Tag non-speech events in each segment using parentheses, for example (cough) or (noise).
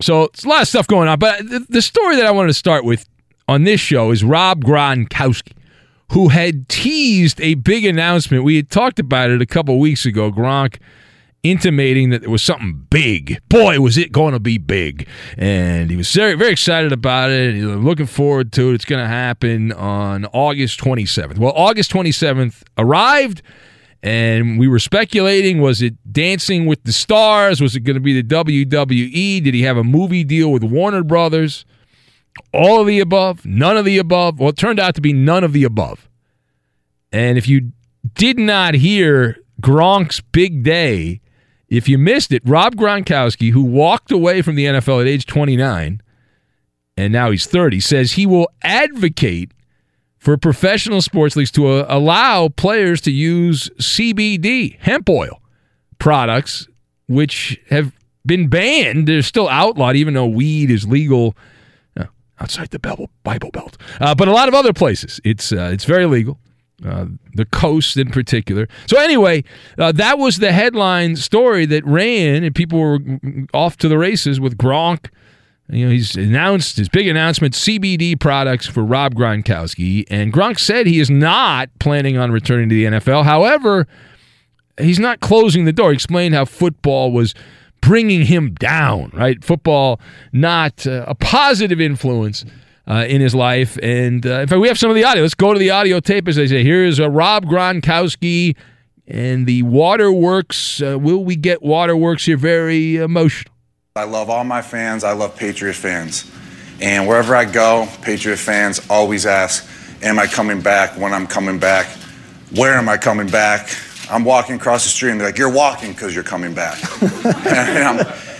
So it's a lot of stuff going on. But the, the story that I wanted to start with on this show is Rob Gronkowski, who had teased a big announcement. We had talked about it a couple weeks ago. Gronk intimating that there was something big. Boy, was it going to be big. And he was very, very excited about it. He was looking forward to it. It's going to happen on August 27th. Well, August 27th arrived. And we were speculating was it Dancing with the Stars? Was it going to be the WWE? Did he have a movie deal with Warner Brothers? All of the above? None of the above? Well, it turned out to be none of the above. And if you did not hear Gronk's big day, if you missed it, Rob Gronkowski, who walked away from the NFL at age 29 and now he's 30, says he will advocate for professional sports leagues to uh, allow players to use CBD, hemp oil products, which have been banned. They're still outlawed, even though weed is legal uh, outside the Bible Belt. Uh, but a lot of other places, it's uh, it's very legal. Uh, the coast in particular. So anyway, uh, that was the headline story that ran, and people were off to the races with Gronk you know, he's announced his big announcement CBD products for Rob Gronkowski. And Gronk said he is not planning on returning to the NFL. However, he's not closing the door. He explained how football was bringing him down, right? Football not uh, a positive influence uh, in his life. And uh, in fact, we have some of the audio. Let's go to the audio tape as they say. Here is a Rob Gronkowski and the waterworks. Uh, will we get waterworks here? Very emotional. I love all my fans. I love Patriot fans. And wherever I go, Patriot fans always ask, Am I coming back? When I'm coming back? Where am I coming back? I'm walking across the street and they're like, You're walking because you're coming back. (laughs)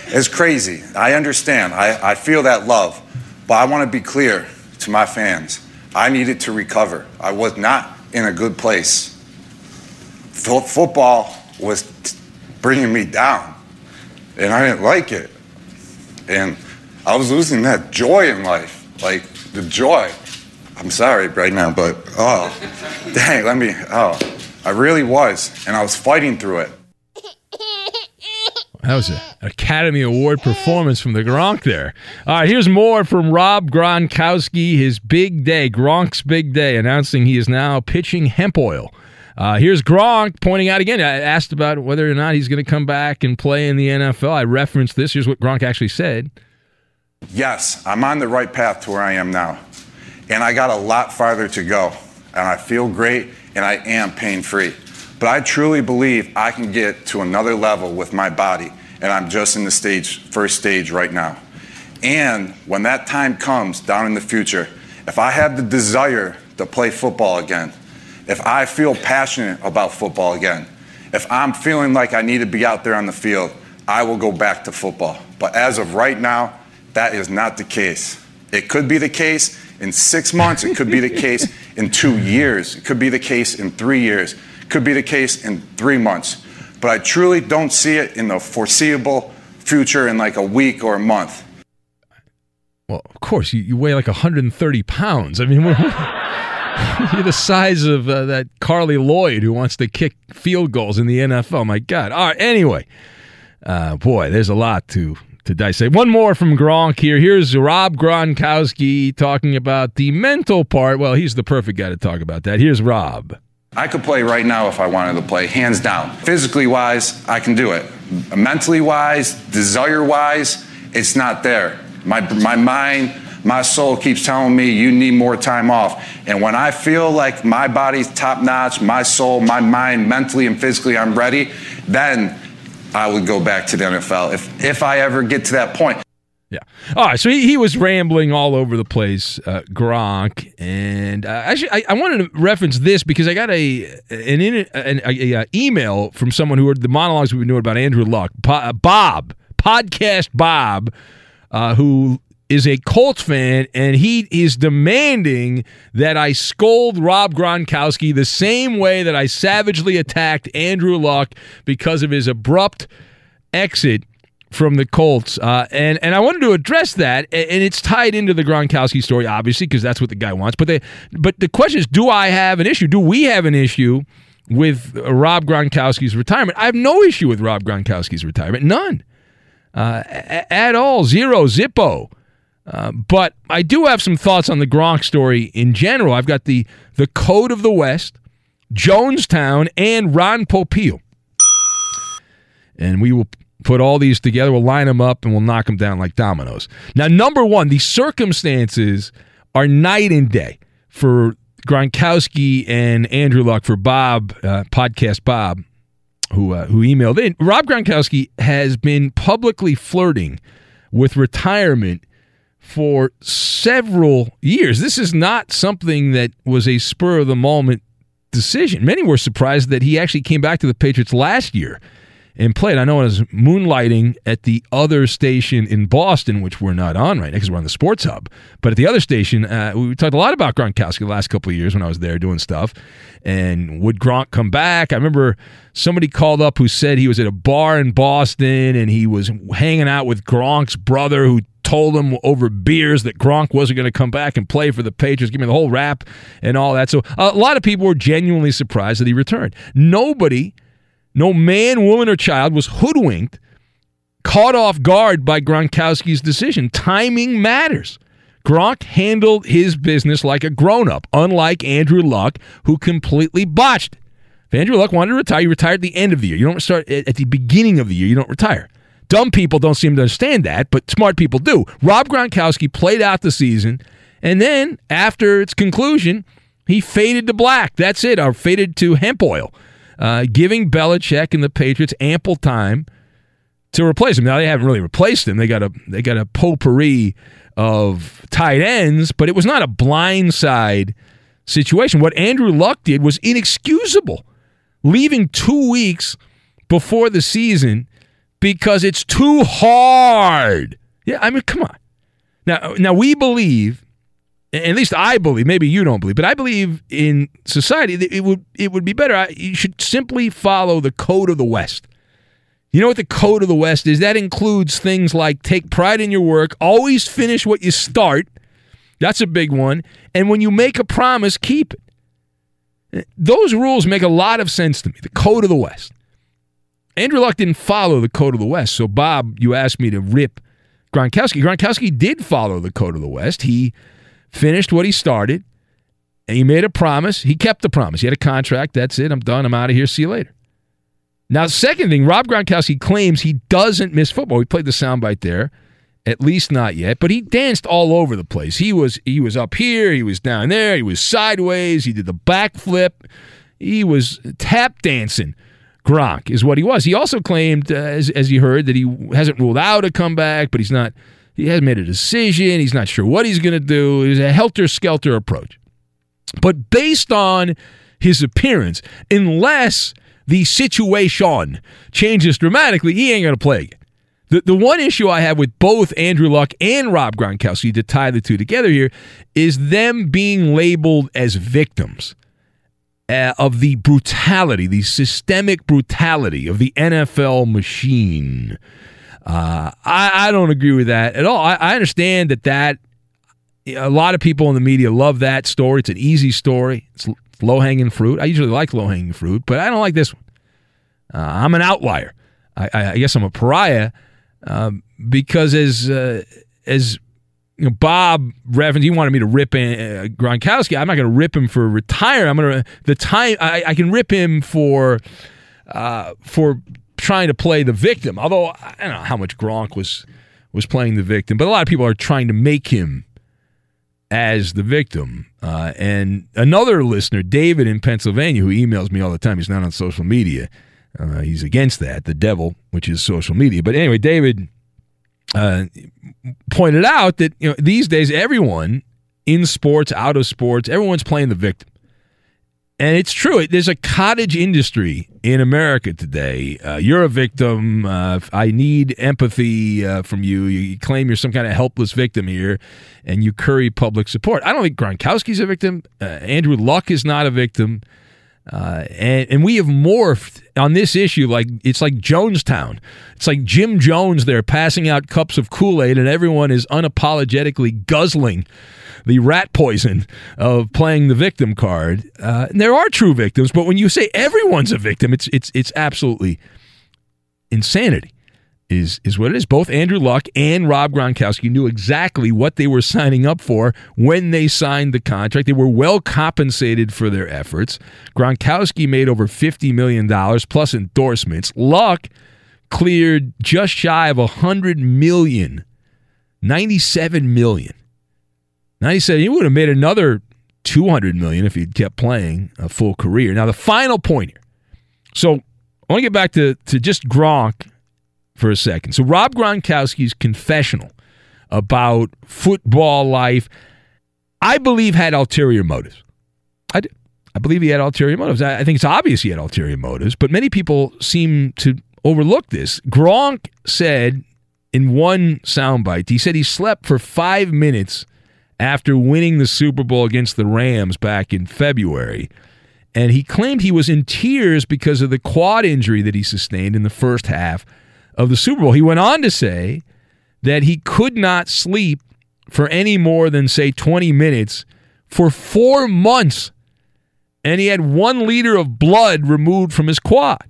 it's crazy. I understand. I, I feel that love. But I want to be clear to my fans. I needed to recover. I was not in a good place. F- football was t- bringing me down, and I didn't like it. And I was losing that joy in life, like the joy. I'm sorry right now, but oh, dang, let me, oh, I really was. And I was fighting through it. That was an Academy Award performance from the Gronk there. All right, here's more from Rob Gronkowski, his big day, Gronk's big day, announcing he is now pitching hemp oil. Uh, here's Gronk pointing out again. I asked about whether or not he's going to come back and play in the NFL. I referenced this. Here's what Gronk actually said. Yes, I'm on the right path to where I am now. And I got a lot farther to go. And I feel great and I am pain free. But I truly believe I can get to another level with my body. And I'm just in the stage, first stage right now. And when that time comes down in the future, if I have the desire to play football again, if I feel passionate about football again, if I'm feeling like I need to be out there on the field, I will go back to football. But as of right now, that is not the case. It could be the case in six months, it could be the case in two years, it could be the case in three years, it could be the case in three months. But I truly don't see it in the foreseeable future in like a week or a month. Well, of course, you, you weigh like 130 pounds. I mean, (laughs) (laughs) you're the size of uh, that Carli Lloyd who wants to kick field goals in the NFL. My God. All right. Anyway, uh, boy, there's a lot to to dissect. One more from Gronk here. Here's Rob Gronkowski talking about the mental part. Well, he's the perfect guy to talk about that. Here's Rob. I could play right now if I wanted to play, hands down. Physically wise, I can do it. Mentally wise, desire wise, it's not there. My, my mind, my soul keeps telling me you need more time off. And when I feel like my body's top notch, my soul, my mind, mentally and physically, I'm ready, then I would go back to the NFL if if I ever get to that point. Yeah. All right. So he, he was rambling all over the place, uh, Gronk, and uh, actually I, I, wanted to reference this because I got a an, an a, a, email from someone who heard the monologues we've been doing about Andrew Luck, uh, Bob, podcast Bob, uh, who is a Colts fan, and he is demanding that I scold Rob Gronkowski the same way that I savagely attacked Andrew Luck because of his abrupt exit from the Colts. Uh, and and I wanted to address that, and it's tied into the Gronkowski story, obviously, because that's what the guy wants. But they, but the question is, do I have an issue? Do we have an issue with Rob Gronkowski's retirement? I have no issue with Rob Gronkowski's retirement, none, uh, at all, zero, zippo. Uh, but I do have some thoughts on the Gronk story in general. I've got the the Code of the West, Jonestown, and Ron Popeil. And we will put all these together, we'll line them up, and we'll knock them down like dominoes. Now, number one, the circumstances are night and day for Gronkowski and Andrew Luck for Bob, uh, podcast Bob, who uh, who emailed in. Rob Gronkowski has been publicly flirting with retirement for several years. This is not something that was a spur of the moment decision. Many were surprised that he actually came back to the Patriots last year and played. I know I was moonlighting at the other station in Boston, which we're not on right now because we're on the Sports Hub. But at the other station, uh, we talked a lot about Gronkowski the last couple of years when I was there doing stuff. And would Gronk come back? I remember somebody called up who said he was at a bar in Boston and he was hanging out with Gronk's brother who told him over beers that Gronk wasn't going to come back and play for the Patriots, give me the whole rap and all that. So a lot of people were genuinely surprised that he returned. Nobody – no man, woman, or child was hoodwinked, caught off guard by Gronkowski's decision. Timing matters. Gronk handled his business like a grown up, unlike Andrew Luck, who completely botched. If Andrew Luck wanted to retire, you retire at the end of the year. You don't start at the beginning of the year. You don't retire. Dumb people don't seem to understand that, but smart people do. Rob Gronkowski played out the season, and then after its conclusion, he faded to black. That's it, or faded to hemp oil. uh, giving Belichick and the Patriots ample time to replace him. Now they haven't really replaced him. They got a they got a potpourri of tight ends, but it was not a blindside situation. What Andrew Luck did was inexcusable, leaving two weeks before the season because it's too hard. Yeah, I mean, come on. Now, now we believe, at least I believe. Maybe you don't believe, but I believe in society that it would it would be better. You should simply follow the code of the West. You know what the code of the West is? That includes things like take pride in your work, always finish what you start. That's a big one. And when you make a promise, keep it. Those rules make a lot of sense to me. The code of the West. Andrew Luck didn't follow the code of the West. So, Bob, you asked me to rip Gronkowski. Gronkowski did follow the code of the West. He finished what he started, and he made a promise. He kept the promise. He had a contract. That's it. I'm done. I'm out of here. See you later. Now, second thing, Rob Gronkowski claims he doesn't miss football. We played the soundbite there. At least not yet, but he danced all over the place. He was he was up here, he was down there, he was sideways, he did the backflip. He was tap dancing Gronk is what he was. He also claimed, uh, as, as you heard, that he hasn't ruled out a comeback, but he's not. He hasn't made a decision. He's not sure what he's going to do. It's a helter skelter approach. But based on his appearance, unless the situation changes dramatically, he ain't going to play again. The, the one issue I have with both Andrew Luck and Rob Gronkowski to tie the two together here is them being labeled as victims uh, of the brutality, the systemic brutality of the NFL machine. Uh, I, I, don't agree with that at all. I, I, understand that that a lot of people in the media love that story. It's an easy story. It's low hanging fruit. I usually like low hanging fruit, but I don't like this one. Uh, I'm an outlier. I, I, guess I'm a pariah um, because as uh, as you know, Bob referenced, he wanted me to rip in, uh, Gronkowski. I'm not going to rip him for retire. I'm going to the time I, I, can rip him for uh, for trying to play the victim. Although I don't know how much Gronk was was playing the victim, but a lot of people are trying to make him as the victim. Uh, and another listener, David in Pennsylvania, who emails me all the time. He's not on social media. Uh, he's against that, the devil, which is social media. But anyway, David uh, pointed out that you know these days everyone in sports, out of sports, everyone's playing the victim. And it's true. There's a cottage industry in America today. Uh, you're a victim. Uh, I need empathy uh, from you. You claim you're some kind of helpless victim here, and you curry public support. I don't think Gronkowski's a victim. Uh, Andrew Luck is not a victim. Uh, and, and we have morphed on this issue like it's like Jonestown. It's like Jim Jones there passing out cups of Kool Aid, and everyone is unapologetically guzzling the rat poison of playing the victim card. Uh, there are true victims, but when you say everyone's a victim, it's it's it's absolutely insanity is is what it is. Both Andrew Luck and Rob Gronkowski knew exactly what they were signing up for when they signed the contract. They were well compensated for their efforts. Gronkowski made over fifty million dollars plus endorsements. Luck cleared just shy of a hundred million, ninety-seven million. Ninety-seven. He said he would have made another two hundred million if he'd kept playing a full career. Now the final point here. So I want to get back to to just Gronk for a second. So Rob Gronkowski's confessional about football life, I believe had ulterior motives. I. I believe he had ulterior motives. I think it's obvious he had ulterior motives, but many people seem to overlook this. Gronk said in one soundbite, he said he slept for five minutes after winning the Super Bowl against the Rams back in February. And he claimed he was in tears because of the quad injury that he sustained in the first half of the Super Bowl. He went on to say that he could not sleep for any more than, say, 20 minutes for four months. And he had one liter of blood removed from his quad.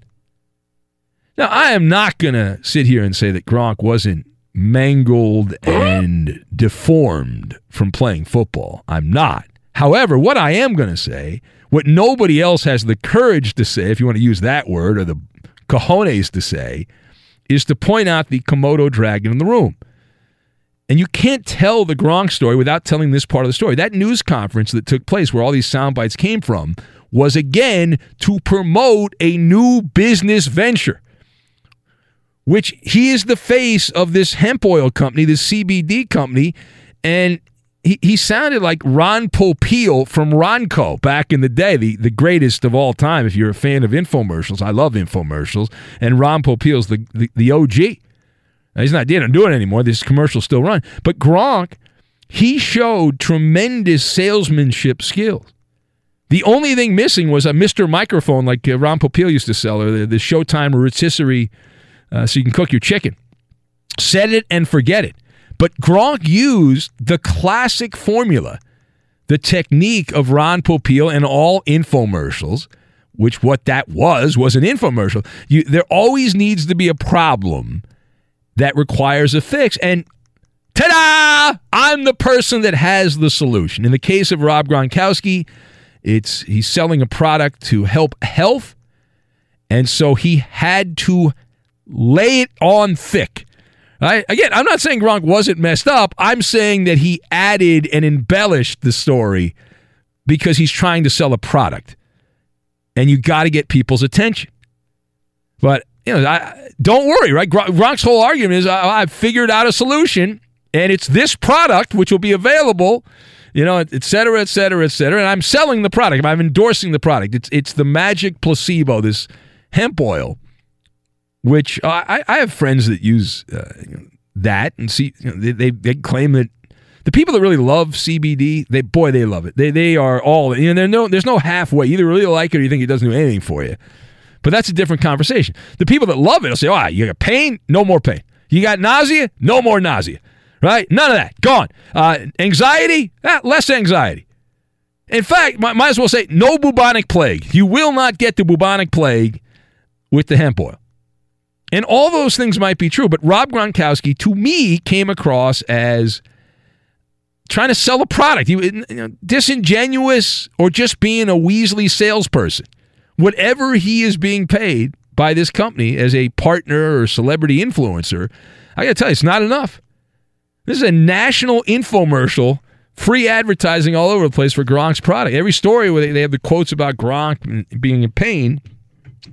Now, I am not going to sit here and say that Gronk wasn't mangled and deformed from playing football. I'm not. However, what I am going to say, what nobody else has the courage to say, if you want to use that word, or the cojones to say, is to point out the Komodo dragon in the room. And you can't tell the Gronk story without telling this part of the story. That news conference that took place where all these sound bites came from was again to promote a new business venture, which he is the face of this hemp oil company, this CBD company. And he, he sounded like Ron Popeil from Ronco back in the day, the, the greatest of all time. If you're a fan of infomercials, I love infomercials. And Ron Popeil's the, the, the OG. Now, he's not doing it anymore. This commercial still run. But Gronk, he showed tremendous salesmanship skills. The only thing missing was a Mr. Microphone like uh, Ron Popeil used to sell, or the, the Showtime rotisserie uh, so you can cook your chicken. Set it and forget it. But Gronk used the classic formula, the technique of Ron Popeil and all infomercials, which what that was was an infomercial. You, there always needs to be a problem that requires a fix. And ta-da! I'm the person that has the solution. In the case of Rob Gronkowski, it's he's selling a product to help health, and so he had to lay it on thick. Again, I'm not saying Gronk wasn't messed up. I'm saying that he added and embellished the story because he's trying to sell a product. And you got to get people's attention. But you know, I, don't worry, right? Gronk's whole argument is I, have figured out a solution, and it's this product which will be available, you know, et cetera, et cetera, et cetera. And I'm selling the product. I'm endorsing the product. It's it's the magic placebo, this hemp oil, which uh, I, I have friends that use uh, that and see you know, they, they, they claim that the people that really love CBD, they boy they love it. They they are all you know. There's No, there's no halfway. Either really like it or you think it doesn't do anything for you. But that's a different conversation. The people that love it will say, oh, you got pain? No more pain. You got nausea? No more nausea. Right? None of that. Gone. Uh, anxiety? Eh, less anxiety. In fact, might as well say no bubonic plague. You will not get the bubonic plague with the hemp oil. And all those things might be true, but Rob Gronkowski, to me, came across as trying to sell a product. You know, disingenuous or just being a Weasley salesperson whatever he is being paid by this company as a partner or celebrity influencer, I got to tell you, it's not enough. This is a national infomercial, free advertising all over the place for Gronk's product. Every story where they have the quotes about Gronk being in pain,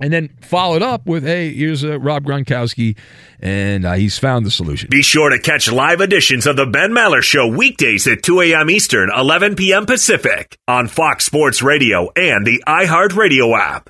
and then followed up with, hey, here's uh, Rob Gronkowski, and uh, he's found the solution. Be sure to catch live editions of The Ben Maller Show weekdays at 2 a.m. Eastern, 11 p.m. Pacific on Fox Sports Radio and the iHeartRadio app.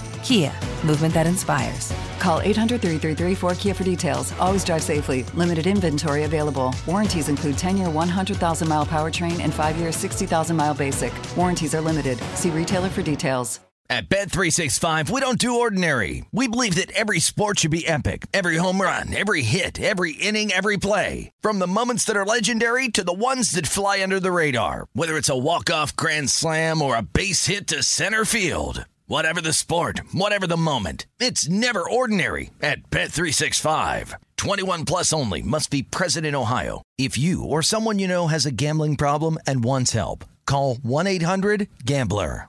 Kia, movement that inspires. Call 800 333 4KIA for details. Always drive safely. Limited inventory available. Warranties include 10 year 100,000 mile powertrain and 5 year 60,000 mile basic. Warranties are limited. See retailer for details. At Bet365, we don't do ordinary. We believe that every sport should be epic every home run, every hit, every inning, every play. From the moments that are legendary to the ones that fly under the radar, whether it's a walk-off grand slam or a base hit to center field. Whatever the sport, whatever the moment, it's never ordinary at Bet365. 21 plus only must be present in Ohio. If you or someone you know has a gambling problem and wants help, call 1-800-GAMBLER.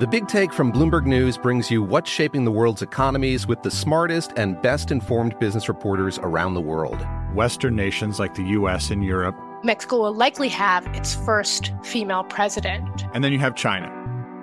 The Big Take from Bloomberg News brings you what's shaping the world's economies with the smartest and best informed business reporters around the world. Western nations like the US and Europe. Mexico will likely have its first female president. And then you have China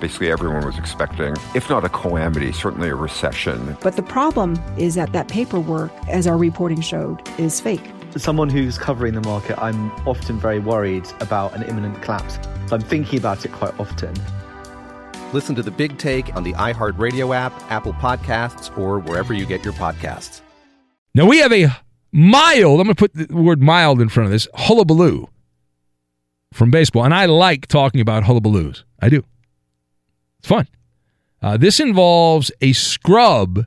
Basically, everyone was expecting, if not a calamity, certainly a recession. But the problem is that that paperwork, as our reporting showed, is fake. As someone who's covering the market, I'm often very worried about an imminent collapse. I'm thinking about it quite often. Listen to the big take on the iHeartRadio app, Apple Podcasts, or wherever you get your podcasts. Now we have a mild, I'm going to put the word mild in front of this, hullabaloo from baseball. And I like talking about hullabaloos. I do. It's fun. Uh, this involves a scrub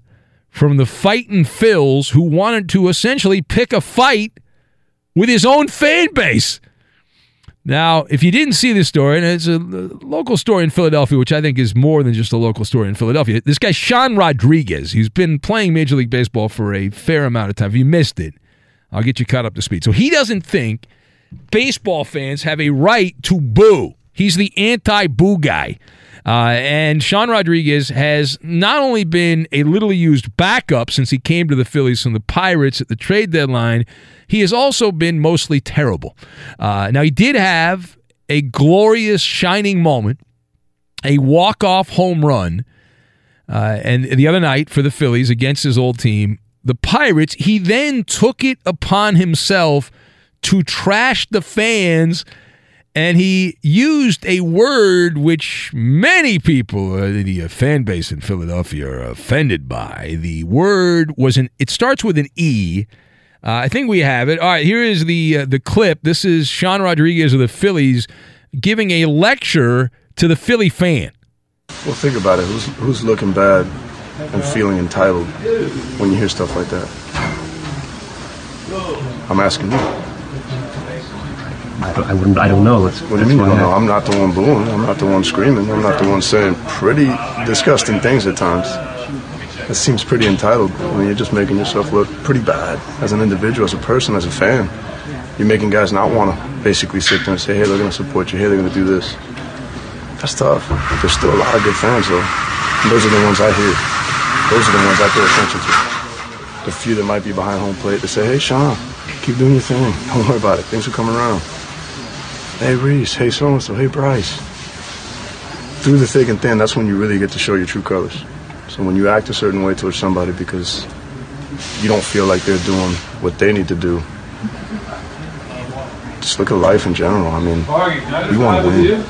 from the Fightin' Phils who wanted to essentially pick a fight with his own fan base. Now, if you didn't see this story, and it's a local story in Philadelphia, which I think is more than just a local story in Philadelphia. This guy, Sean Rodriguez, he's been playing Major League Baseball for a fair amount of time. If you missed it, I'll get you caught up to speed. So he doesn't think baseball fans have a right to boo. He's the anti boo guy. Uh, and Sean Rodriguez has not only been a little used backup since he came to the Phillies from the Pirates at the trade deadline, he has also been mostly terrible. Uh, now, he did have a glorious, shining moment, a walk-off home run, uh, and the other night for the Phillies against his old team, the Pirates. He then took it upon himself to trash the fans and he used a word which many people, uh, the fan base in Philadelphia, are offended by. The word was an. It starts with an E. Uh, I think we have it. All right, here is the uh, the clip. This is Sean Rodriguez of the Phillies giving a lecture to the Philly fan. Well, think about it. Who's who's looking bad and feeling entitled when you hear stuff like that? I'm asking you. I, don't, I wouldn't. I don't know. That's, what do you mean? You don't know? I'm not the one booing. I'm not the one screaming. I'm not the one saying pretty disgusting things at times. It seems pretty entitled. I mean, you're just making yourself look pretty bad as an individual, as a person, as a fan. You're making guys not want to basically sit there and say, "Hey, they're going to support you. Hey, they're going to do this." That's tough. But there's still a lot of good fans, though. And those are the ones I hear. Those are the ones I pay attention to. The few that might be behind home plate to say, "Hey, Sean, keep doing your thing. Don't worry about it. Things will come around." Hey Rhys, hey so and so, hey Bryce. Through the thick and thin, that's when you really get to show your true colors. So when you act a certain way towards somebody because you don't feel like they're doing what they need to do, just look at life in general. I mean, we want to win.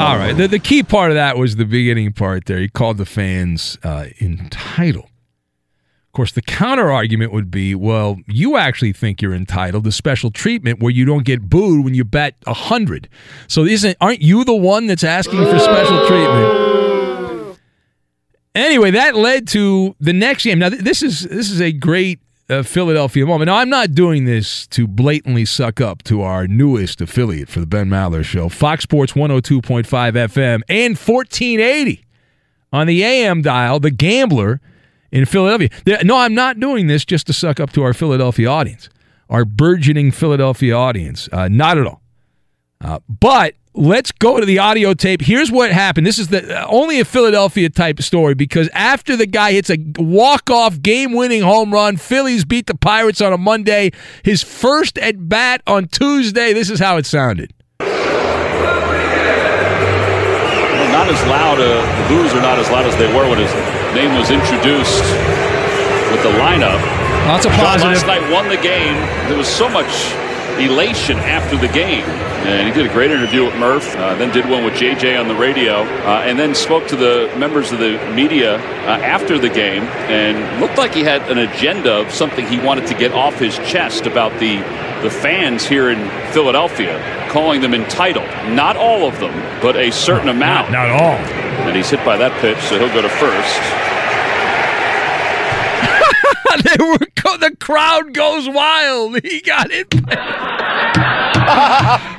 All right. The, the key part of that was the beginning part there. He called the fans uh, entitled. Of course, the counter argument would be, well, you actually think you're entitled to special treatment where you don't get booed when you bet a hundred. So isn't aren't you the one that's asking for special treatment? Anyway, that led to the next game. Now, this is this is a great uh, Philadelphia moment. Now, I'm not doing this to blatantly suck up to our newest affiliate for the Ben Maller Show, Fox Sports 102.5 FM and 1480 on the AM dial, The Gambler in Philadelphia. No, I'm not doing this just to suck up to our Philadelphia audience, our burgeoning Philadelphia audience. Uh, not at all. Uh, but let's go to the audio tape. Here's what happened. This is the uh, only a Philadelphia type story because after the guy hits a walk off game winning home run, Phillies beat the Pirates on a Monday. His first at bat on Tuesday. This is how it sounded. Well, not as loud. Uh, the boos are not as loud as they were when his name was introduced with the lineup. Lots of John positive. Last night won the game. There was so much elation after the game. And he did a great interview with Murph, uh, then did one with JJ on the radio, uh, and then spoke to the members of the media uh, after the game and looked like he had an agenda of something he wanted to get off his chest about the, the fans here in Philadelphia, calling them entitled. Not all of them, but a certain amount. Not all. And he's hit by that pitch, so he'll go to first. (laughs) they were go- the crowd goes wild. (laughs) He got it. (laughs)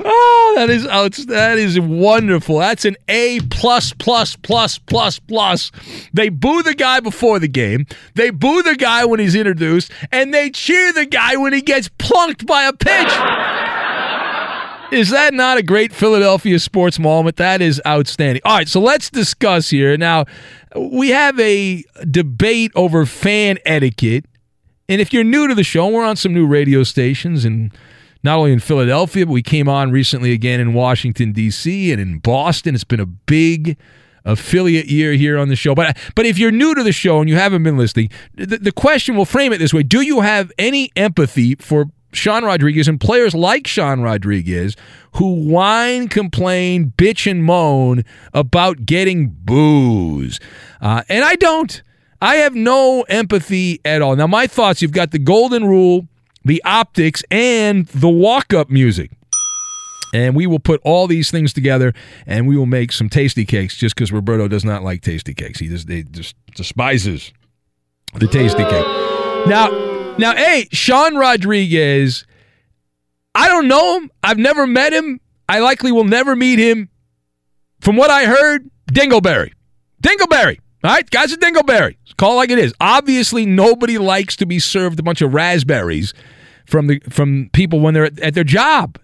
oh, that is outs- that is wonderful. That's an A plus plus plus plus plus. They boo the guy before the game. They boo the guy when he's introduced, and they cheer the guy when he gets plunked by a pitch. (laughs) Is that not a great Philadelphia sports moment? That is outstanding. All right, so let's discuss here. Now, we have a debate over fan etiquette. And if you're new to the show, we're on some new radio stations and not only in Philadelphia, but we came on recently again in Washington D.C. and in Boston. It's been a big affiliate year here on the show. But but if you're new to the show and you haven't been listening, the, the question we'll frame it this way: Do you have any empathy for Sean Rodriguez and players like Sean Rodriguez who whine, complain, bitch, and moan about getting boos? Uh, and I don't. I have no empathy at all. Now, my thoughts you've got the golden rule, the optics, and the walk up music. And we will put all these things together and we will make some Tastykakes just because Roberto does not like Tastykakes. He just, they just despises the Tastykake. Now, now, hey, Sean Rodriguez, I don't know him. I've never met him. I likely will never meet him. From what I heard, Dingleberry. Dingleberry. All right, guys are Dingleberry. Call it like it is. Obviously, nobody likes to be served a bunch of raspberries from the from people when they're at, at their job.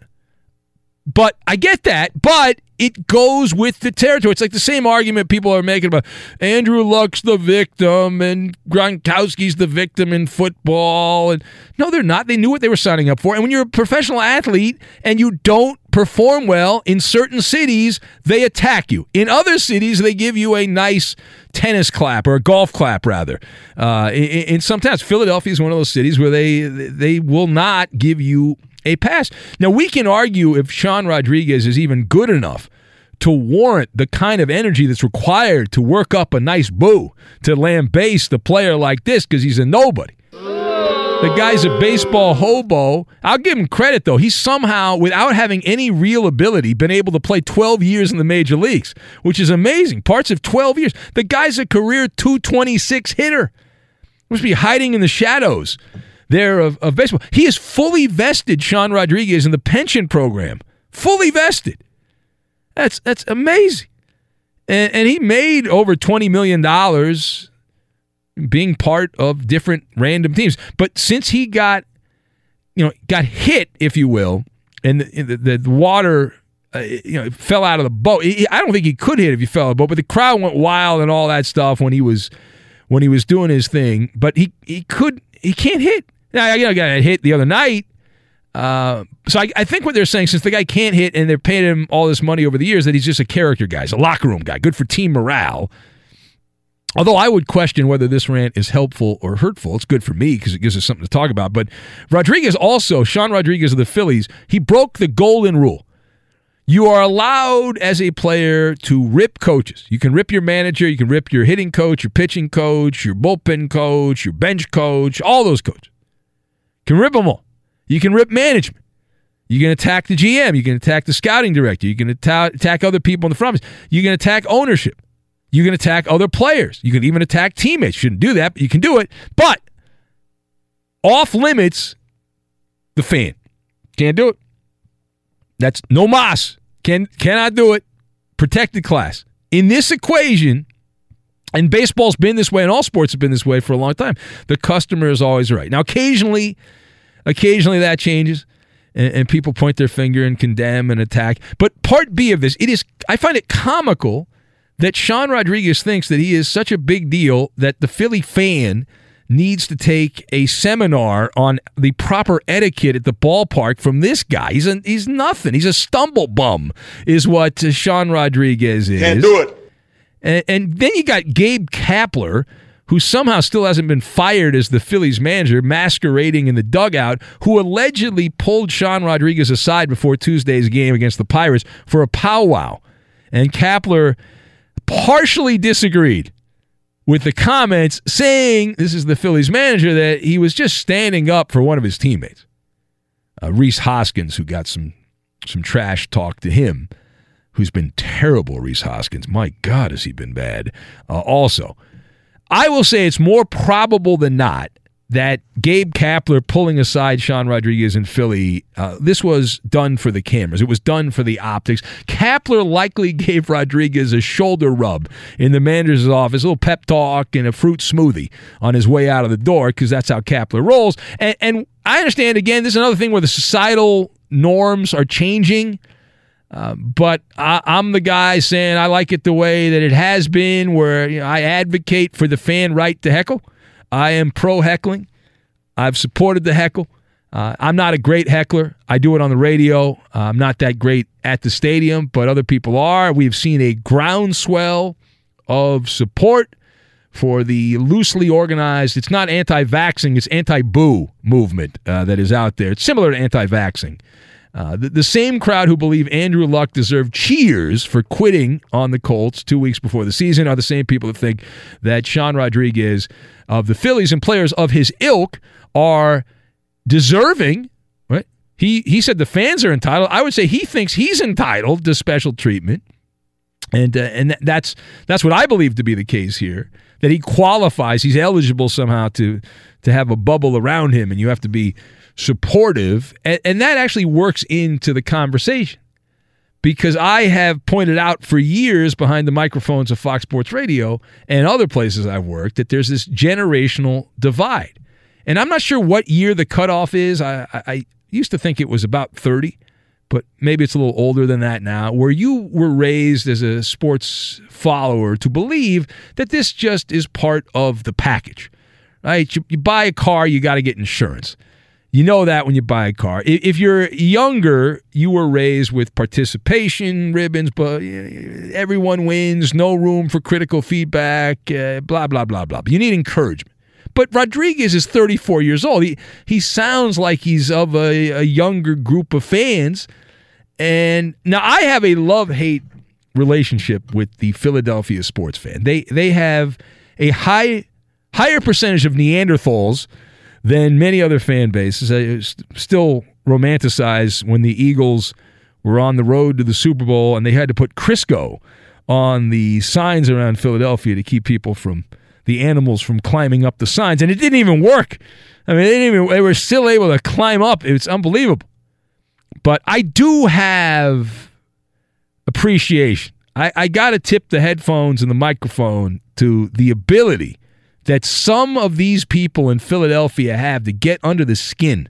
But I get that, but it goes with the territory. It's like the same argument people are making about Andrew Luck's the victim and Gronkowski's the victim in football. And no, they're not. They knew what they were signing up for. And when you're a professional athlete and you don't perform well in certain cities, they attack you. In other cities, they give you a nice tennis clap or a golf clap, rather. Uh, and sometimes Philadelphia is one of those cities where they they will not give you a pass. Now, we can argue if Sean Rodriguez is even good enough to warrant the kind of energy that's required to work up a nice boo to lambaste the player like this because he's a nobody. The guy's a baseball hobo. I'll give him credit, though. He's somehow, without having any real ability, been able to play 12 years in the major leagues, which is amazing. Parts of 12 years. The guy's a career 226 hitter. Must be hiding in the shadows there of, of baseball. He is fully vested, Sean Rodriguez, in the pension program. Fully vested. That's that's amazing. And, and he made over $20 million being part of different random teams. But since he got, you know, got hit, if you will, and the, the, the water, uh, you know, fell out of the boat. He, I don't think he could hit if he fell out of the boat, but the crowd went wild and all that stuff when he was when he was doing his thing. But he he could he can't hit. Now, I got hit the other night. Uh, so I, I, think what they're saying, since the guy can't hit and they're paying him all this money over the years, that he's just a character guy, he's a locker room guy, good for team morale. Although I would question whether this rant is helpful or hurtful. It's good for me because it gives us something to talk about. But Rodriguez also, Sean Rodriguez of the Phillies, he broke the golden rule. You are allowed as a player to rip coaches. You can rip your manager, you can rip your hitting coach, your pitching coach, your bullpen coach, your bench coach, all those coaches. You can rip them all. You can rip management. You can attack the GM. You can attack the scouting director. You can attack, attack other people in the front office. You can attack ownership. You can attack other players. You can even attack teammates. You shouldn't do that, but you can do it. But off limits the fan. Can't do it. That's no mas. Can cannot do it. Protected class. In this equation, and baseball's been this way, and all sports have been this way for a long time. The customer is always right. Now, occasionally, occasionally that changes. and, and people point their finger and condemn and attack. But part B of this, it is I find it comical that Sean Rodriguez thinks that he is such a big deal that the Philly fan needs to take a seminar on the proper etiquette at the ballpark from this guy. He's a, he's nothing. He's a stumble bum, is what Sean Rodriguez is. Can't do it. And, and then you got Gabe Kapler, who somehow still hasn't been fired as the Phillies manager, masquerading in the dugout, who allegedly pulled Sean Rodriguez aside before Tuesday's game against the Pirates for a powwow. And Kapler partially disagreed with the comments saying this is the Phillies manager that he was just standing up for one of his teammates, uh, Rhys Hoskins, who got some some trash talk to him, who's been terrible. Rhys Hoskins, my God, has he been bad? Uh, also, I will say it's more probable than not that Gabe Kapler pulling aside Sean Rodriguez in Philly, uh, this was done for the cameras. It was done for the optics. Kapler likely gave Rodriguez a shoulder rub in the manager's office, a little pep talk and a fruit smoothie on his way out of the door because that's how Kapler rolls. And, and I understand, again, this is another thing where the societal norms are changing. Uh, but I, am the guy saying I like it the way that it has been, where you know, I advocate for the fan right to heckle. I am pro heckling. I've supported the heckle. Uh, I'm not a great heckler. I do it on the radio. Uh, I'm not that great at the stadium, but other people are. We've seen a groundswell of support for the loosely organized, it's not anti vaxxing, it's anti boo movement uh, that is out there. It's similar to anti vaxxing. Uh, the, the, same crowd who believe Andrew Luck deserved cheers for quitting on the Colts two weeks before the season are the same people that think that Sean Rodriguez of the Phillies and players of his ilk are deserving. Right? He he said the fans are entitled. I would say he thinks he's entitled to special treatment, and uh, and that's that's what I believe to be the case here. That he qualifies. He's eligible somehow to to have a bubble around him, and you have to be supportive, and, and that actually works into the conversation because I have pointed out for years behind the microphones of Fox Sports Radio and other places I've worked that there's this generational divide. And I'm not sure what year the cutoff is. I, I, I, used to think it was about 30, but maybe it's a little older than that now, where you were raised as a sports follower to believe that this just is part of the package. Right? You, you buy a car, you got to get insurance. You know that when you buy a car. If you're younger, you were raised with participation ribbons, but everyone wins, no room for critical feedback, uh, blah, blah, blah, blah. You need encouragement. But Rodriguez is 34 years old. He, he sounds like he's of a, a younger group of fans. And now I have a love hate relationship with the Philadelphia sports fan. They, they have a high, higher percentage of Neanderthals than many other fan bases. I still romanticize when the Eagles were on the road to the Super Bowl and they had to put Crisco on the signs around Philadelphia to keep people from the animals from climbing up the signs, and it didn't even work. I mean, they even they were still able to climb up. It's unbelievable. But I do have appreciation. I, I got to tip the headphones and the microphone to the ability that some of these people in Philadelphia have to get under the skin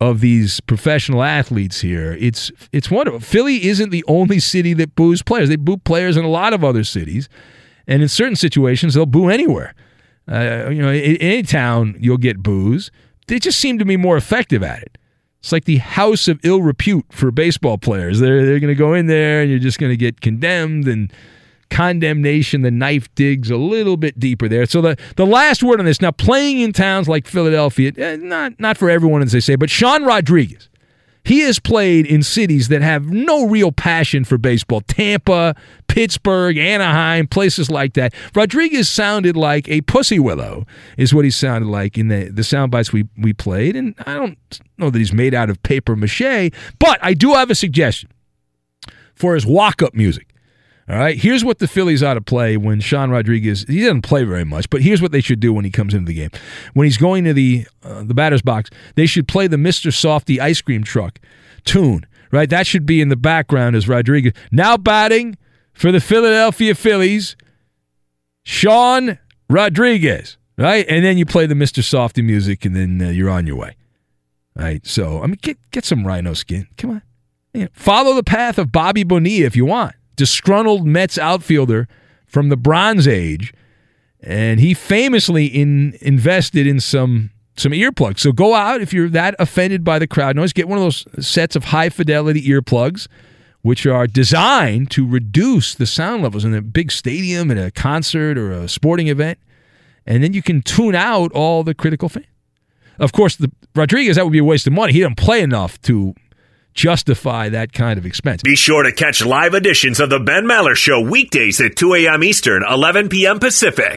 of these professional athletes here. It's it's wonderful. Philly isn't the only city that boos players. They boo players in a lot of other cities, and in certain situations they'll boo anywhere. Uh, you know, in any town you'll get boos. They just seem to be more effective at it. It's like the house of ill repute for baseball players. They're they're going to go in there and you're just going to get condemned and condemnation, the knife digs a little bit deeper there. So the, the last word on this now, playing in towns like Philadelphia, eh, not not for everyone as they say, but Sean Rodriguez, he has played in cities that have no real passion for baseball. Tampa, Pittsburgh, Anaheim, places like that. Rodriguez sounded like a pussy willow, is what he sounded like in the, the sound bites we, we played. And I don't know that he's made out of paper mache, but I do have a suggestion for his walk up music. All right, here's what the Phillies ought to play when Sean Rodriguez. He doesn't play very much, but here's what they should do when he comes into the game. When he's going to the uh, the batter's box, they should play the Mister Softee ice cream truck tune. Right, that should be in the background as Rodriguez now batting for the Philadelphia Phillies. Sean Rodriguez, right, and then you play the Mister Softee music, and then uh, you're on your way. Right. So I mean, get get some rhino skin. Come on. Follow the path of Bobby Bonilla if you want. Disgruntled Mets outfielder from the Bronze Age, and he famously in invested in some some earplugs. So go out if you're that offended by the crowd noise. Get one of those sets of high fidelity earplugs, which are designed to reduce the sound levels in a big stadium, in a concert or a sporting event, and then you can tune out all the critical fans. Of course, the Rodriguez that would be a waste of money. He didn't play enough to justify that kind of expense. Be sure to catch live editions of the Ben Maller Show weekdays at 2 a.m. Eastern, 11 p.m. Pacific.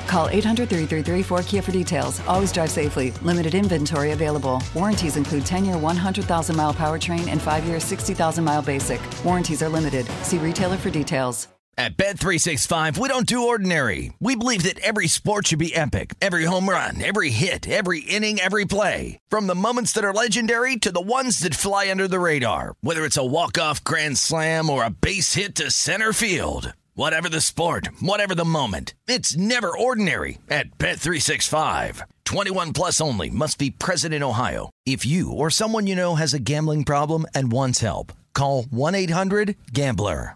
Call 800 333 4KIA for details. Always drive safely. Limited inventory available. Warranties include 10 year 100,000 mile powertrain and 5 year 60,000 mile basic. Warranties are limited. See retailer for details. At Bet365, we don't do ordinary. We believe that every sport should be epic. Every home run, every hit, every inning, every play. From the moments that are legendary to the ones that fly under the radar. Whether it's a walk-off grand slam or a base hit to center field. Whatever the sport, whatever the moment. It's never ordinary at Bet365. 21 plus only must be present in Ohio. If you or someone you know has a gambling problem and wants help, call 1-800-GAMBLER.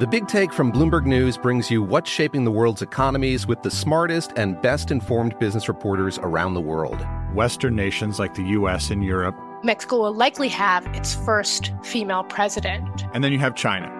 The Big Take from Bloomberg News brings you what's shaping the world's economies with the smartest and best informed business reporters around the world. Western nations like the US and Europe. Mexico will likely have its first female president. And then you have China.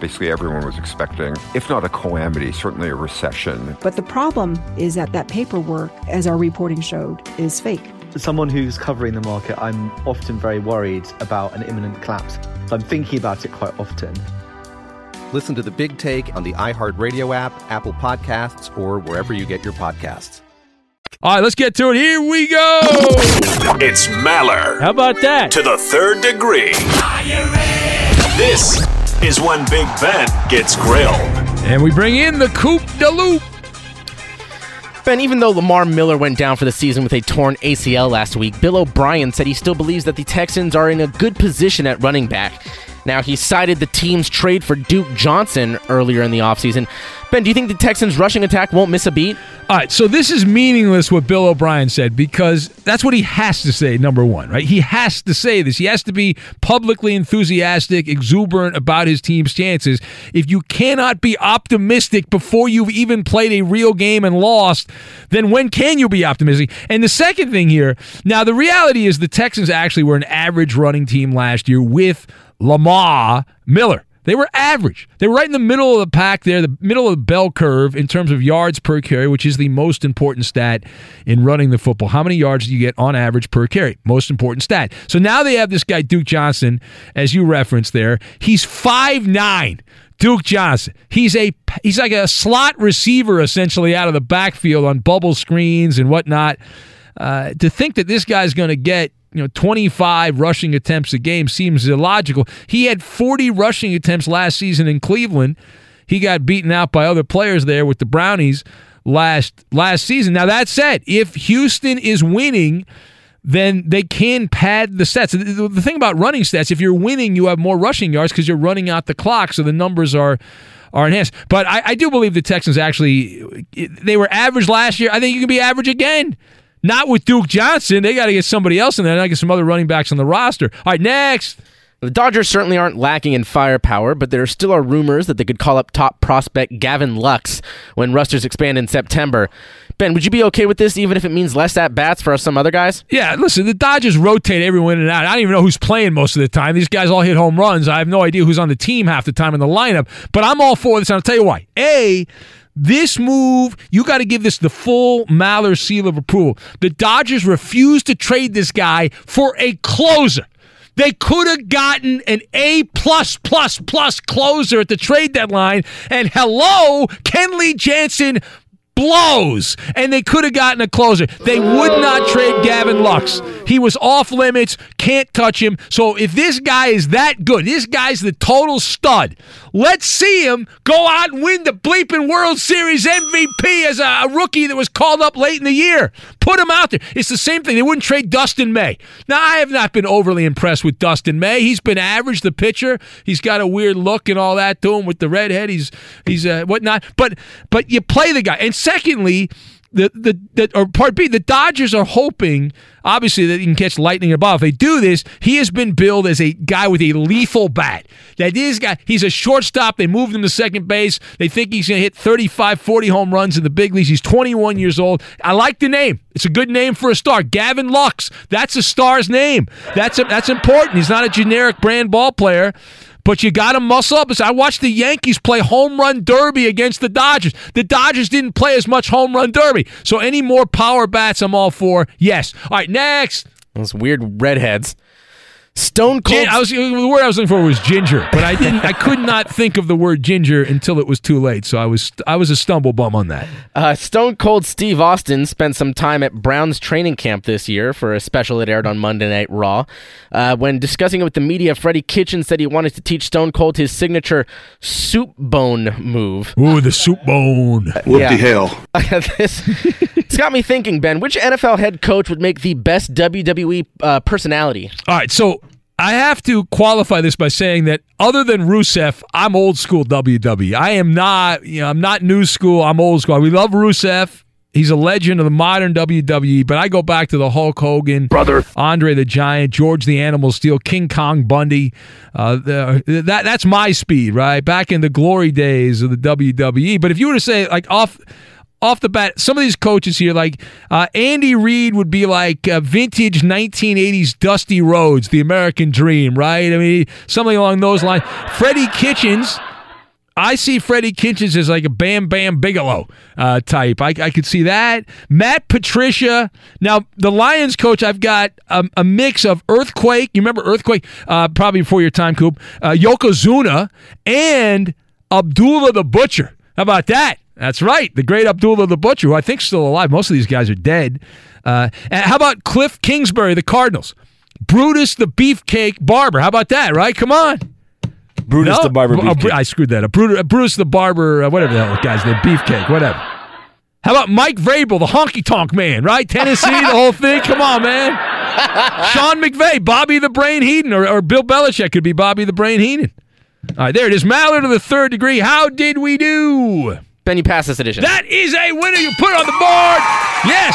Basically, everyone was expecting, if not a calamity, certainly a recession. But the problem is that that paperwork, as our reporting showed, is fake. As someone who's covering the market, I'm often very worried about an imminent collapse. So I'm thinking about it quite often. Listen to the big take on the iHeartRadio app, Apple Podcasts, or wherever you get your podcasts. All right, let's get to it. Here we go. It's Maller. How about that? To the third degree. This is when Big Ben gets grilled. And we bring in the Coop de Loop. Ben, even though Lamar Miller went down for the season with a torn ACL last week, Bill O'Brien said he still believes that the Texans are in a good position at running back. Now, he cited the team's trade for Duke Johnson earlier in the offseason. Ben, do you think the Texans' rushing attack won't miss a beat? All right, so this is meaningless what Bill O'Brien said because that's what he has to say, number one, right? He has to say this. He has to be publicly enthusiastic, exuberant about his team's chances. If you cannot be optimistic before you've even played a real game and lost, then when can you be optimistic? And the second thing here, now the reality is the Texans actually were an average running team last year with Lamar Miller. They were average. They were right in the middle of the pack there, the middle of the bell curve in terms of yards per carry, which is the most important stat in running the football. How many yards do you get on average per carry? Most important stat. So now they have this guy, Duke Johnson, as you referenced there. He's five nine. Duke Johnson. He's a he's like a slot receiver essentially out of the backfield on bubble screens and whatnot. Uh, to think that this guy's going to get you know 25 rushing attempts a game seems illogical. He had 40 rushing attempts last season in Cleveland. He got beaten out by other players there with the Brownies last last season. Now that said, if Houston is winning, then they can pad the. The, the thing about running stats, if you're winning, you have more rushing yards because you're running out the clock, so the numbers are are enhanced. But I, I do believe the Texans actually they were average last year. I think you can be average again. Not with Duke Johnson. They got to get somebody else in there. And I get some other running backs on the roster. All right, next. The Dodgers certainly aren't lacking in firepower, but there still are rumors that they could call up top prospect Gavin Lux when rosters expand in September. Ben, would you be okay with this, even if it means less at bats for some other guys? Yeah, listen, the Dodgers rotate everyone in and out. I don't even know who's playing most of the time. These guys all hit home runs. I have no idea who's on the team half the time in the lineup, but I'm all for this, and I'll tell you why. A, this move, you got to give this the full Maller seal of approval. The Dodgers refused to trade this guy for a closer. They could have gotten an A plus plus plus closer at the trade deadline. And hello, Kenley Jansen blows, and they could have gotten a closer. They would not trade Gavin Lux. He was off limits, can't touch him. So if this guy is that good, this guy's the total stud. Let's see him go out and win the bleeping World Series MVP as a, a rookie that was called up late in the year. Put him out there. It's the same thing. They wouldn't trade Dustin May. Now, I have not been overly impressed with Dustin May. He's been average, the pitcher. He's got a weird look and all that to him with the redhead. He's he's uh, whatnot. But but you play the guy. And secondly, the the, the or part B, the Dodgers are hoping obviously that he can catch lightning above. If they do this, he has been billed as a guy with a lethal bat. That this guy, he's a shortstop. They moved him to second base. They think he's going to hit 35, 40 home runs in the big leagues. He's 21 years old. I like the name. It's a good name for a star. Gavin Lux. That's a star's name. That's a, that's important. He's not a generic brand ball player but you got to muscle up. I watched the Yankees play home run derby against the Dodgers. The Dodgers didn't play as much home run derby. So any more power bats, I'm all for. Yes. All right, next. Those weird redheads. Stone Cold. Gin- I was the word I was looking for was ginger, but I didn't. I could not think of the word ginger until it was too late. So I was I was a stumble bum on that. Uh, Stone Cold Steve Austin spent some time at Brown's training camp this year for a special that aired on Monday Night Raw. Uh, when discussing it with the media, Freddie Kitchen said he wanted to teach Stone Cold his signature soup bone move. Ooh, the soup bone. What the hell? (laughs) this, it's got me thinking, Ben. Which NFL head coach would make the best WWE uh, personality? All right, so I have to qualify this by saying that other than Rusev, I'm old school WWE. I am not, you know, I'm not new school. I'm old school. We love Rusev. He's a legend of the modern WWE, but I go back to the Hulk Hogan, brother, Andre the Giant, George the Animal Steele, King Kong Bundy. Uh, the, that that's my speed, right? Back in the glory days of the WWE. But if you were to say like off off the bat, some of these coaches here, like uh, Andy Reid, would be like uh, vintage 1980s Dusty Rhodes, the American Dream, right? I mean, something along those lines. Freddie Kitchens. I see Freddie Kitchens as like a Bam Bam Bigelow uh, type. I, I could see that. Matt Patricia. Now, the Lions coach, I've got a, a mix of Earthquake. You remember Earthquake? Uh, probably before your time, Coop. Uh, Yokozuna and Abdullah the Butcher. How about that? That's right. The great Abdullah the Butcher, who I think's still alive. Most of these guys are dead. Uh, and how about Cliff Kingsbury, the Cardinals? Brutus the Beefcake Barber. How about that, right? Come on. Brutus No? the Barber. Beefcake. I screwed that up. Brutus, Brutus the Barber, uh, whatever the hell the guy's name, Beefcake, whatever. How about Mike Vrabel, the honky tonk man, right? Tennessee, the whole thing. Come on, man. (laughs) Sean McVay, Bobby the Brain Heenan, or, or Bill Belichick could be Bobby the Brain Heenan. All right, there it is. Maller of the third degree. How did we do? Ben, you passed this edition. That is a winner. You put it on the board. Yes.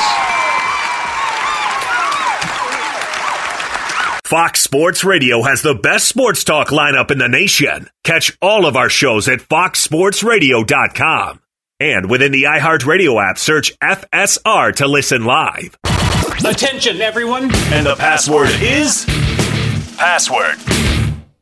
Fox Sports Radio has the best sports talk lineup in the nation. Catch all of our shows at foxsportsradio.com. And within the iHeartRadio app, search FSR to listen live. Attention, everyone. And the password is password.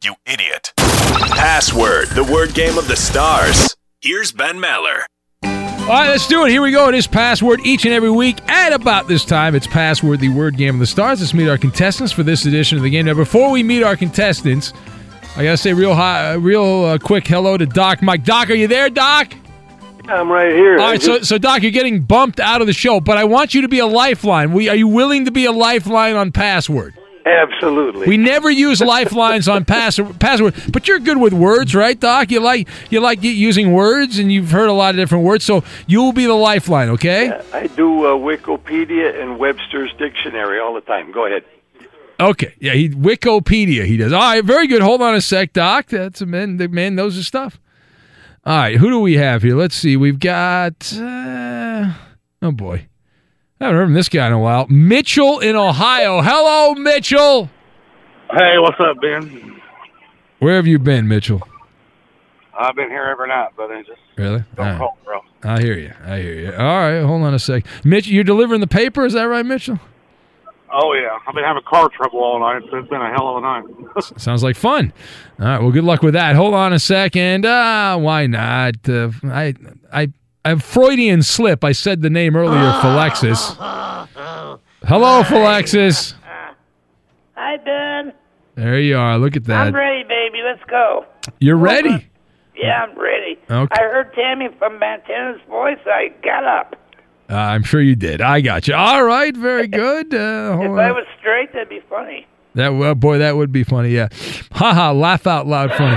You idiot. Password, the word game of the stars. Here's Ben Maller. All right, let's do it. Here we go. It is Password each and every week at about this time. It's Password, the word game of the stars. Let's meet our contestants for this edition of the game. Now, before we meet our contestants, I gotta say real high, real uh, quick hello to Doc Mike. Doc, are you there, Doc? I'm right here. All right, so so Doc, you're getting bumped out of the show, but I want you to be a lifeline. We, are you willing to be a lifeline on Password? Absolutely. We never use lifelines on pass, password, but you're good with words, right, Doc? You like you like using words, and you've heard a lot of different words, so you'll be the lifeline, okay? Yeah, I do uh, Wikipedia and Webster's Dictionary all the time. Go ahead. Okay, yeah, he Wikipedia. He does. All right, very good. Hold on a sec, Doc. That's a man. The man knows his stuff. All right, who do we have here? Let's see. We've got. Uh, oh boy. I haven't heard from this guy in a while. Mitchell in Ohio. Hello, Mitchell. Hey, what's up, Ben? Where have you been, Mitchell? I've been here every night, but I just Really? don't right. call, bro. I hear you. I hear you. All right, hold on a sec. Mitch, you're delivering the paper. Is that right, Mitchell? Oh yeah, I've been having car trouble all night, so it's been a hell of a night. (laughs) Sounds like fun. All right. Well, good luck with that. Hold on a second. Ah, why not? Uh, I, I, I Freudian slip. I said the name earlier, Philexis. Hello, Philexis. Hi, Ben. There you are. Look at that. I'm ready, baby. Let's go. You're ready. Yeah, I'm ready. Okay. I heard Tammy from Montana's voice. I got up. Uh, I'm sure you did. I got you. All right. Very (laughs) good. Uh, If. I was straight, that'd be funny. That well, boy, that would be funny. Yeah, haha, laugh out loud, funny.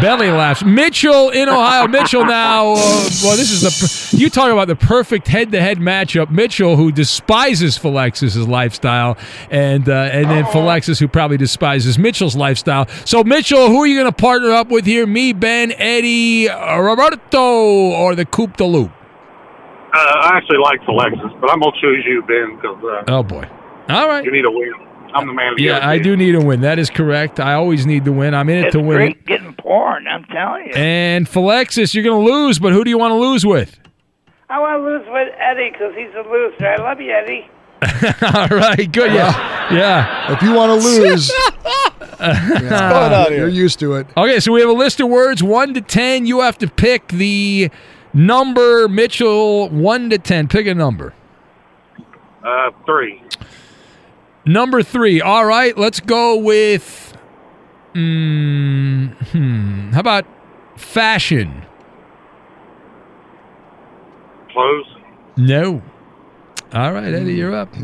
Belly laughs. Mitchell in Ohio. Mitchell now. Uh, well, this is the you talk about the perfect head-to-head matchup. Mitchell, who despises Philexis' lifestyle, and uh, and then Philexis, who probably despises Mitchell's lifestyle. So, Mitchell, who are you going to partner up with here? Me, Ben, Eddie, uh, Roberto, or the Coop de Loop? Uh, I actually like Alexis, but I'm gonna choose you, Ben, because uh, Oh boy. All right. you need a win. I'm the man of the Yeah, other I team. do need a win. That is correct. I always need to win. I'm in it It's to win. great getting porn, I'm telling you. And Philexis, you're going to lose, but who do you want to lose with? I want to lose with Eddie because he's a loser. I love you, Eddie. (laughs) All right, good. Yeah, yeah. If you want to lose, (laughs) yeah, you're used to it. Okay, so we have a list of words one to ten. You have to pick the number. Mitchell, one to ten. Pick a number. Uh, three. Number three. All right, let's go with. Mm, hmm. How about fashion? Close. No. All right, Eddie, you're up.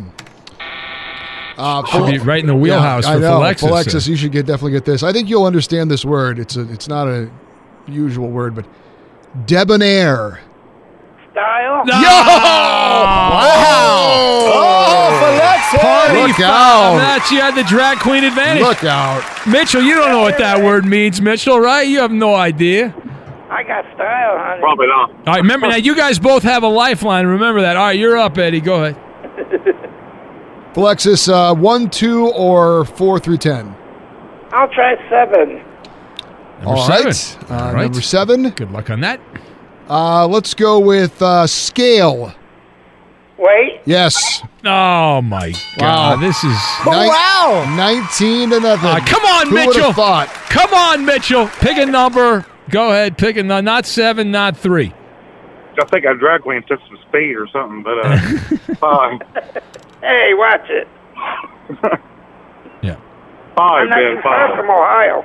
Uh, Should be right in the wheelhouse yeah, for I know. Philexis. Philexis, you should get definitely get this. I think you'll understand this word. It's a, it's not a usual word, but debonair. Style. Oh, Philexis! Party Look foul. out. That's you had the drag queen advantage. Look out. Mitchell, you don't know what that word means, Mitchell, right? You have no idea. I got style, honey. Probably not. All right, remember now, you guys both have a lifeline. Remember that. All right, you're up, Eddie. Go ahead. (laughs) Philexis, uh, one, two, or four through ten. I'll try seven. Number All seven. right. Uh, All right. Number seven. Good luck on that. Uh, let's go with uh, scale. Wait. Yes. Oh my God! This is wow. Nineteen to nothing. Ah, come on, Who Mitchell. Thought? Come on, Mitchell. Pick a number. Go ahead. Pick a number. Not seven. Not three. I think I drag queen took some speed or something, but uh, (laughs) five. Hey, watch it. Yeah. Five, I'm Ben, too far five. from Ohio.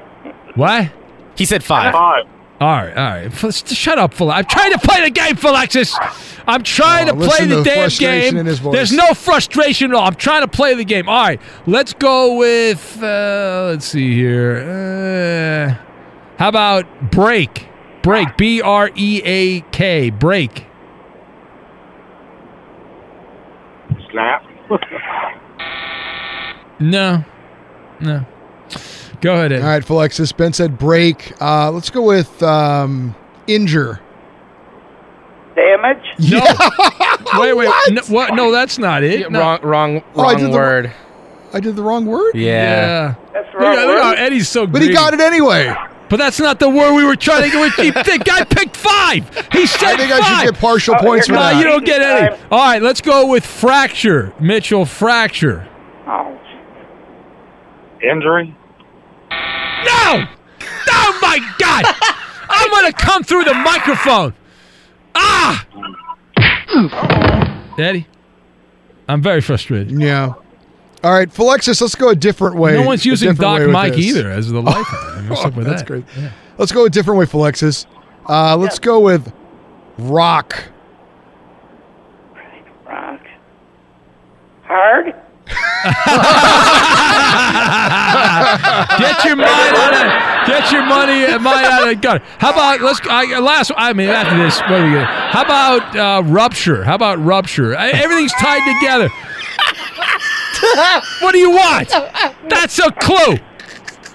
What? He said five. Five. All right, all right. F- Shut up, Phil. I'm trying to play the game, Philexis. I'm trying Oh, to play the to the damn game. in his voice. There's no frustration at all. I'm trying to play the game. All right, let's go with. Uh, let's see here. Uh, how about break? Break. B R E A K. Break. Snap. No, no. Go ahead. Ed. All right, Alexis. Ben said break. Uh, let's go with um, injure. Damage? No. (laughs) wait, wait. No, what? No, that's not it. No. Wrong, wrong, Oh, I wrong did the- word. I did the wrong word. Yeah. That's Look look how Eddie's so good. But he got it anyway. But that's not the word we were trying to get. The guy picked five. He said I think I should get partial points for no, that. you don't get any. All right, let's go with fracture. Mitchell, fracture. Oh, Injury? No! Oh my God! (laughs) I'm gonna come through the microphone. Ah! Daddy, I'm very frustrated. Yeah. All right, Alexis. Let's go a different way. No one's using different way Doc with Mike this. either as the lifeline. (laughs) What's up with That's that? great. Let's go a different way, Alexis. Uh, let's go with rock. rock. Hard? (laughs) Get your mind out of it. get your money uh, mind out of gun. How about let's I, last? I mean after this, what are we gonna? How about uh, rupture? How about rupture? I, everything's tied together. what do you want? That's a clue.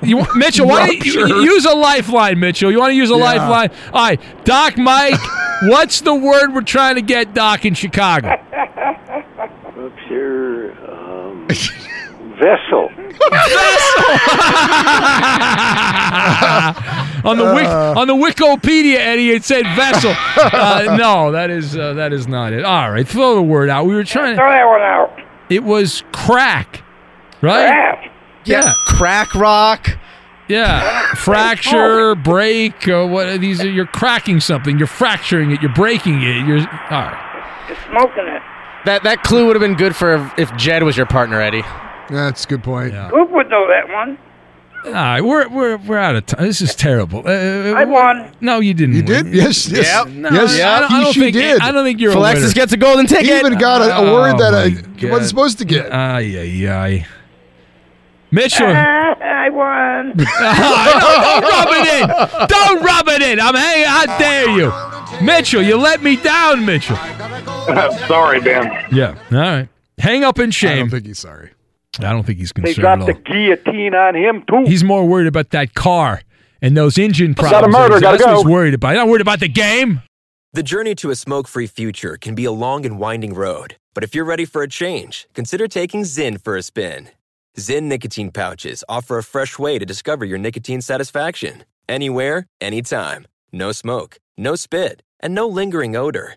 You, Mitchell, why don't you, you use a lifeline, Mitchell? You want to use a Yeah. lifeline? All right, Doc Mike, (laughs) what's the word we're trying to get Doc in Chicago? Rupture. Vessel. (laughs) on the Wik, on the Wikipedia, Eddie, it said vessel. Uh, no, that is uh, that is not it. All right, throw the word out. We were trying. To throw that one out. It was crack, right? Crack. Yeah, Crack rock. yeah. Fracture, break. Uh, what are these? Are, you're cracking something. You're fracturing it. You're breaking it. You're all right. You're smoking it. That that clue would have been good for if Jed was your partner, Eddie. That's a good point. Coop would know that one. All right, we're we're we're out of time. This is terrible. Uh, I won. No, you didn't. You did? Yes, yes. Yep. No, yes, I don't, I he- don't think. did. I don't think you're a Alexis winner. gets a golden ticket. He even got a, a word Oh, that I God. wasn't supposed to get. Ay, ay, ay. Mitchell. Ah, I won. (laughs) don't rub it in. Don't rub it in. I'm hey, how dare you, Mitchell? You let me down, Mitchell. (laughs) Sorry, Ben. Yeah. All right. Hang up in shame. I shame. don't think he's sorry. I don't think he's They concerned dropped at the guillotine on him, too. He's more worried about that car and those engine Got a problems. murder, That's gotta what he's worried about. He's not worried about the game. The journey to a smoke free future can be a long and winding road, but if you're ready for a change, consider taking Zyn for a spin. Zyn nicotine pouches offer a fresh way to discover your nicotine satisfaction. Anywhere, anytime. No smoke, no spit, and no lingering odor.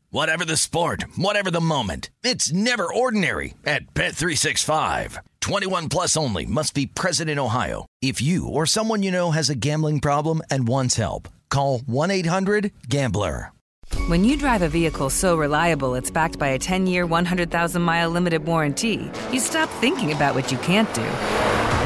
Whatever the sport, whatever the moment, it's never ordinary at Bet365. 21 plus only must be present in Ohio. If you or someone you know has a gambling problem and wants help, call 1-800-GAMBLER. When you drive a vehicle so reliable it's backed by a 10 year, 100,000 mile limited warranty, you stop thinking about what you can't do